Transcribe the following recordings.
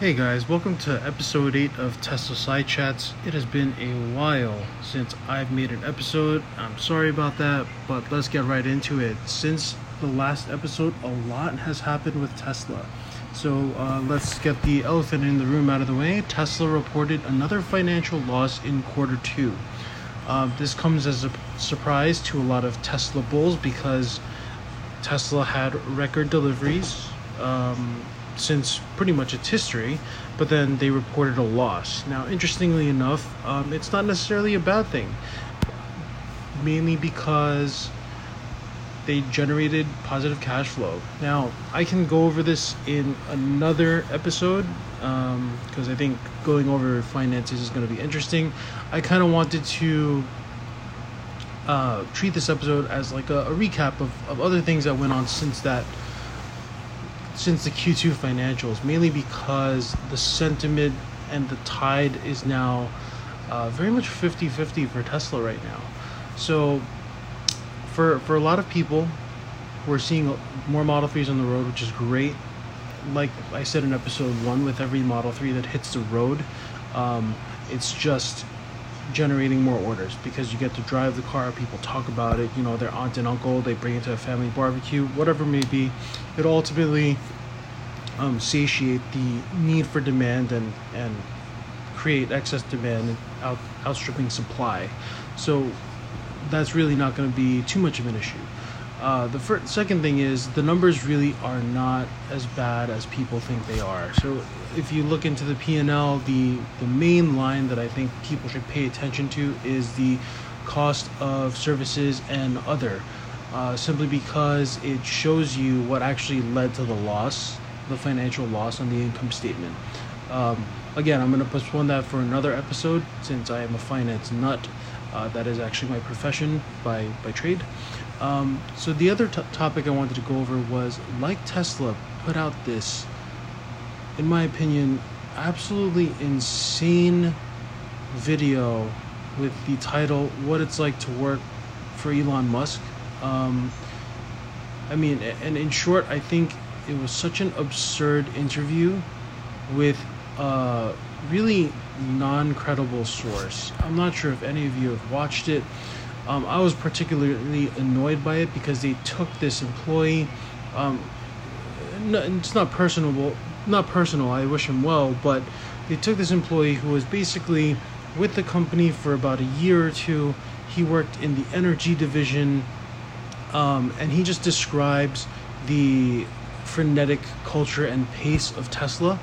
Hey guys, welcome to episode 8 of Tesla Side Chats. It has been a while since I've made an episode. I'm sorry about that, but let's get right into it. Since the last episode, a lot has happened with Tesla. So uh, let's get the elephant in the room out of the way. Tesla reported another financial loss in quarter two. Uh, this comes as a surprise to a lot of Tesla bulls because Tesla had record deliveries. Um, since pretty much its history, but then they reported a loss. Now, interestingly enough, um, it's not necessarily a bad thing, mainly because they generated positive cash flow. Now, I can go over this in another episode because um, I think going over finances is going to be interesting. I kind of wanted to uh, treat this episode as like a, a recap of, of other things that went on since that since the Q2 financials, mainly because the sentiment and the tide is now uh, very much 50 50 for Tesla right now. So, for, for a lot of people, we're seeing more Model 3s on the road, which is great. Like I said in episode one, with every Model 3 that hits the road, um, it's just generating more orders because you get to drive the car people talk about it you know their aunt and uncle they bring it to a family barbecue whatever it may be. It ultimately um, satiate the need for demand and and create excess demand out, outstripping supply. So that's really not going to be too much of an issue uh, the second thing is the numbers really are not as bad as people think they are. So if you look into the P&L, the the main line that I think people should pay attention to is the cost of services and other, uh, simply because it shows you what actually led to the loss, the financial loss on the income statement. Um, again, I'm going to postpone that for another episode since I am a finance nut. Uh, that is actually my profession by by trade. Um, so the other t- topic I wanted to go over was like Tesla put out this, in my opinion, absolutely insane video with the title "What It's Like to Work for Elon Musk." Um, I mean, and in short, I think it was such an absurd interview with a really non-credible source. I'm not sure if any of you have watched it. Um, I was particularly annoyed by it because they took this employee. Um, no, it's not personable, not personal. I wish him well, but they took this employee who was basically with the company for about a year or two. He worked in the energy division, um, and he just describes the frenetic culture and pace of Tesla.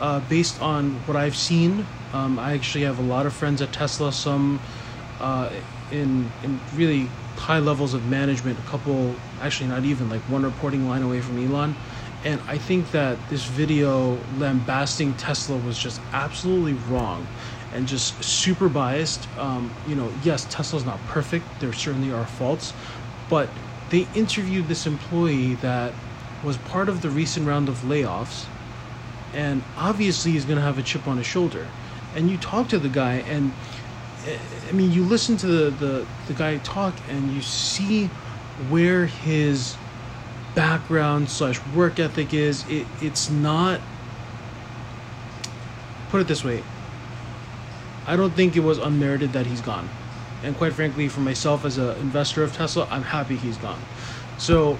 Uh, based on what I've seen, um, I actually have a lot of friends at Tesla. Some uh, in in really high levels of management. A couple, actually, not even like one reporting line away from Elon. And I think that this video lambasting Tesla was just absolutely wrong and just super biased. Um, you know, yes, Tesla's not perfect. There certainly are faults, but they interviewed this employee that was part of the recent round of layoffs, and obviously he's going to have a chip on his shoulder. And you talk to the guy, and I mean, you listen to the, the, the guy talk and you see where his background slash work ethic is. It, it's not. Put it this way. I don't think it was unmerited that he's gone, and quite frankly, for myself as an investor of Tesla, I'm happy he's gone. So,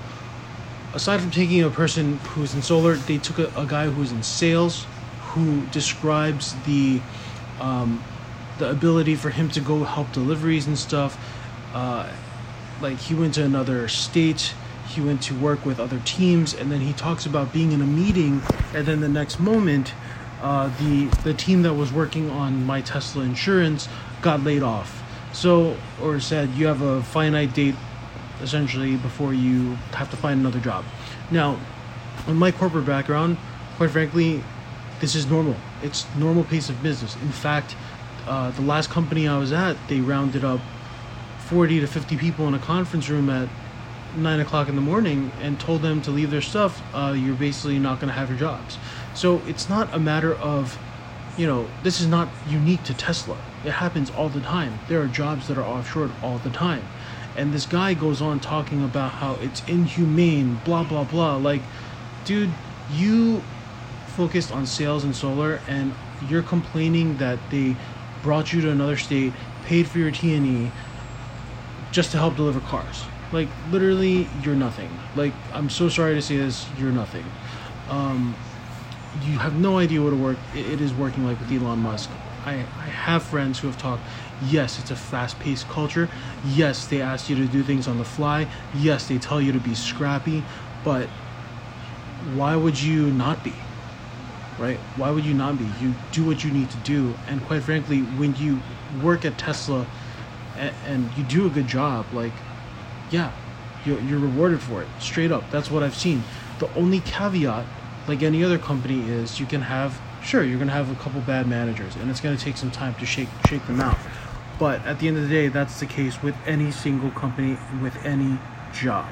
aside from taking a person who's in solar, they took a, a guy who's in sales, who describes the um, the ability for him to go help deliveries and stuff. Uh, like he went to another state, he went to work with other teams, and then he talks about being in a meeting, and then the next moment, uh, the the team that was working on my Tesla insurance got laid off. So, or said you have a finite date, essentially, before you have to find another job. Now, in my corporate background, quite frankly, this is normal. It's normal pace of business. In fact, uh, the last company I was at, they rounded up 40 to 50 people in a conference room at 9 o'clock in the morning and told them to leave their stuff. Uh, you're basically not going to have your jobs. So it's not a matter of, you know, this is not unique to Tesla. It happens all the time. There are jobs that are offshore all the time. And this guy goes on talking about how it's inhumane, blah, blah, blah. Like, dude, you focused on sales and solar, and you're complaining that they brought you to another state, paid for your T and E, just to help deliver cars. Like literally, you're nothing. Like I'm so sorry to say this, you're nothing. Um, you have no idea what it work. It is working like with Elon Musk. I, I have friends who have talked. Yes, it's a fast-paced culture. Yes, they ask you to do things on the fly. Yes, they tell you to be scrappy. But why would you not be? Right? Why would you not be? You do what you need to do. And quite frankly, when you work at Tesla and, and you do a good job, like, yeah, you're, you're rewarded for it. Straight up. That's what I've seen. The only caveat, like any other company, is you can have sure you're going to have a couple bad managers and it's going to take some time to shake shake them out but at the end of the day that's the case with any single company with any job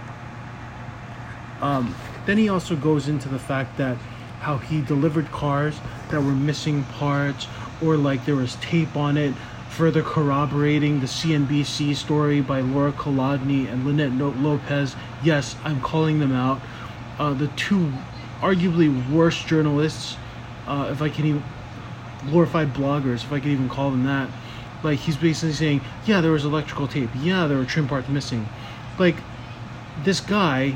um, then he also goes into the fact that how he delivered cars that were missing parts or like there was tape on it further corroborating the CNBC story by Lora Kolodny and Linette Lopez. Yes, I'm calling them out. Uh, the two arguably worst journalists uh, if I can even glorified bloggers, if I could even call them that. Like he's basically saying, yeah, there was electrical tape, yeah, there were trim parts missing. Like this guy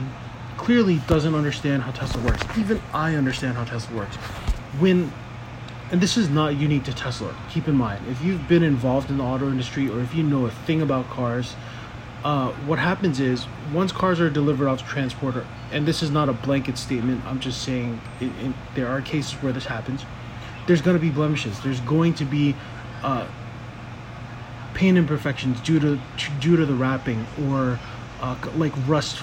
clearly doesn't understand how Tesla works. Even I understand how Tesla works. When and this is not unique to Tesla. Keep in mind, if you've been involved in the auto industry or if you know a thing about cars, uh, what happens is once cars are delivered off the transporter, and this is not a blanket statement, I'm just saying it, it, there are cases where this happens. There's going to be blemishes. There's going to be uh, paint imperfections due to due to the wrapping or uh, like rust,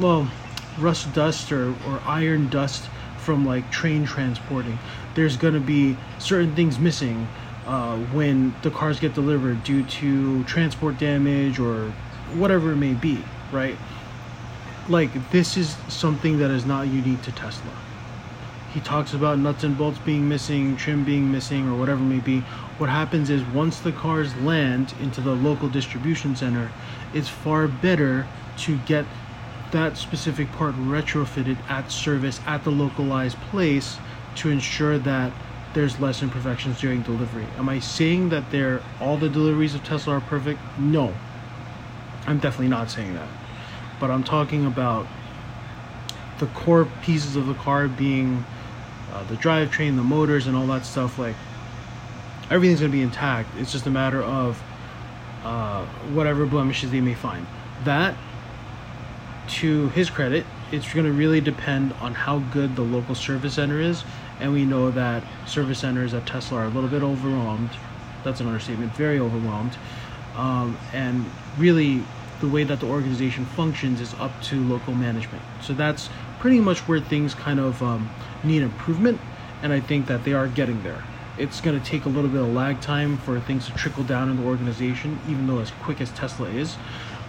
well, rust dust or, or iron dust from like train transporting. There's going to be certain things missing uh, when the cars get delivered due to transport damage or whatever it may be, right? Like, this is something that is not unique to Tesla. He talks about nuts and bolts being missing, trim being missing, or whatever it may be. What happens is once the cars land into the local distribution center, it's far better to get that specific part retrofitted at service at the localized place to ensure that there's less imperfections during delivery. Am I saying that all the deliveries of Tesla are perfect? No. I'm definitely not saying that. But I'm talking about the core pieces of the car being uh, the drivetrain, the motors, and all that stuff. Like everything's gonna be intact. It's just a matter of uh, whatever blemishes they may find. That, to his credit, it's gonna really depend on how good the local service center is. And we know that service centers at Tesla are a little bit overwhelmed. That's an understatement. Very overwhelmed. Um, and really, the way that the organization functions is up to local management. So that's pretty much where things kind of um, need improvement, and I think that they are getting there. It's going to take a little bit of lag time for things to trickle down in the organization, even though as quick as Tesla is.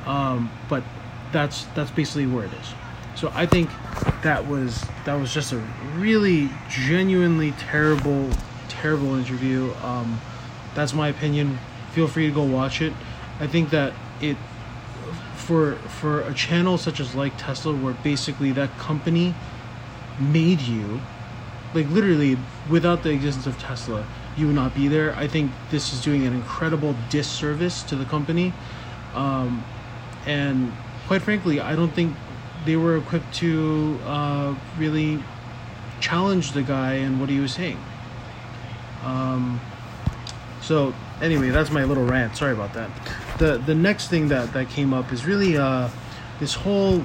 Um, but that's that's basically where it is. So I think that was that was just a really genuinely terrible, terrible interview. Um, that's my opinion feel free to go watch it. I think that it for for a channel such as like Tesla where basically that company made you like literally without the existence of Tesla you would not be there. I think this is doing an incredible disservice to the company. Um, and quite frankly, I don't think they were equipped to uh, really challenge the guy and what he was saying. Um, so anyway, that's my little rant. Sorry about that. The the next thing that that came up is really uh, this whole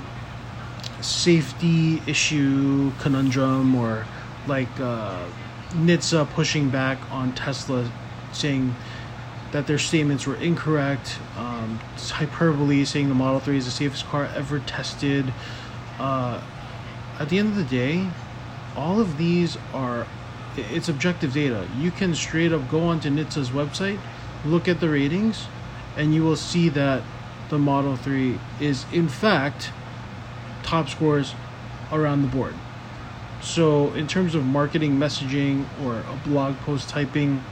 safety issue conundrum, or like uh, NHTSA pushing back on Tesla, saying that their statements were incorrect. Um, hyperbole, saying the Model 3 is the safest car ever tested. Uh, at the end of the day, all of these are it's objective data. You can straight up go onto NHTSA's website, look at the ratings, and you will see that the Model 3 is in fact top scores around the board. So, in terms of marketing messaging or a blog post typing,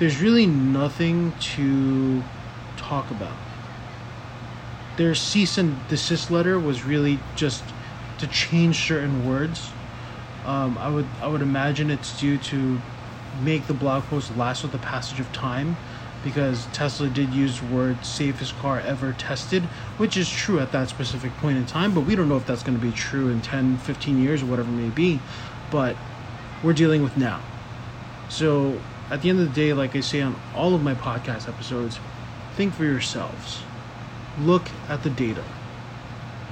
there's really nothing to talk about. Their cease and desist letter was really just to change certain words Um, I would I would imagine it's due to make the blog post last with the passage of time because Tesla did use the word safest car ever tested, which is true at that specific point in time, but we don't know if that's going to be true in 10, 15 years or whatever it may be. But we're dealing with now. So at the end of the day, like I say on all of my podcast episodes, think for yourselves. Look at the data.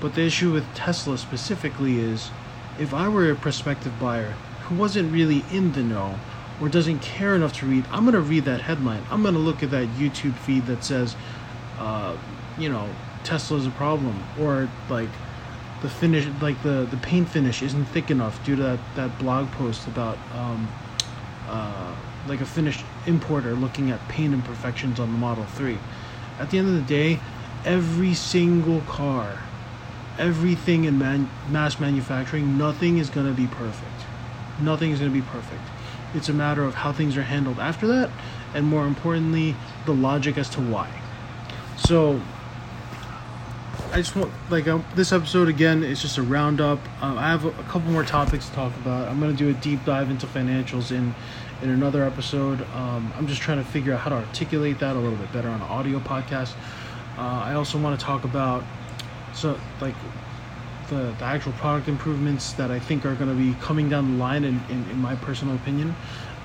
But the issue with Tesla specifically is if I were a prospective buyer who wasn't really in the know or doesn't care enough to read, I'm going to read that headline. I'm going to look at that YouTube feed that says, uh, you know, Tesla's a problem, or like the finish, like the the paint finish isn't thick enough due to that that blog post about um, uh, like a finished importer looking at paint imperfections on the Model Three. At the end of the day, every single car, everything in man- mass manufacturing, nothing is going to be perfect. Nothing is going to be perfect it's a matter of how things are handled after that, and more importantly, the logic as to why. So, I just want like um, this episode again is just a roundup. Um, I have a, a, couple more topics to talk about. I'm gonna do a deep dive into financials in in another episode. Um, I'm just trying to figure out how to articulate that a little bit better on an audio podcast. Uh, I also want to talk about so like the, the actual product improvements that I think are going to be coming down the line, in, in, in my personal opinion,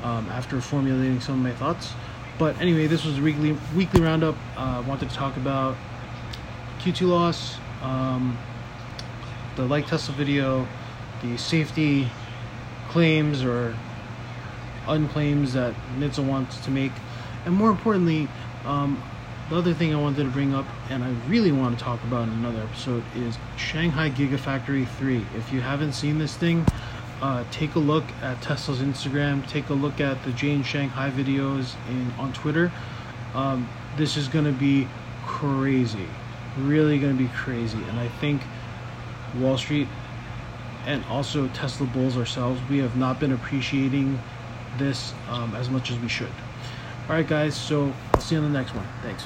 um, after formulating some of my thoughts. But anyway, this was a weekly weekly roundup. Uh, I uh, wanted to talk about Q2 loss, um, the like Tesla video, the safety claims or unclaims that NHTSA wants to make, and more importantly, um, the other thing I wanted to bring up, and I really want to talk about in another episode, is Shanghai Gigafactory 3. If you haven't seen this thing, uh, take a look at Tesla's Instagram, take a look at the Jay in Shanghai videos in, on Twitter. Um, this is going to be crazy. Really going to be crazy. And I think Wall Street and also Tesla bulls ourselves, we have not been appreciating this um, as much as we should. All right, guys. So I'll see you on the next one. Thanks.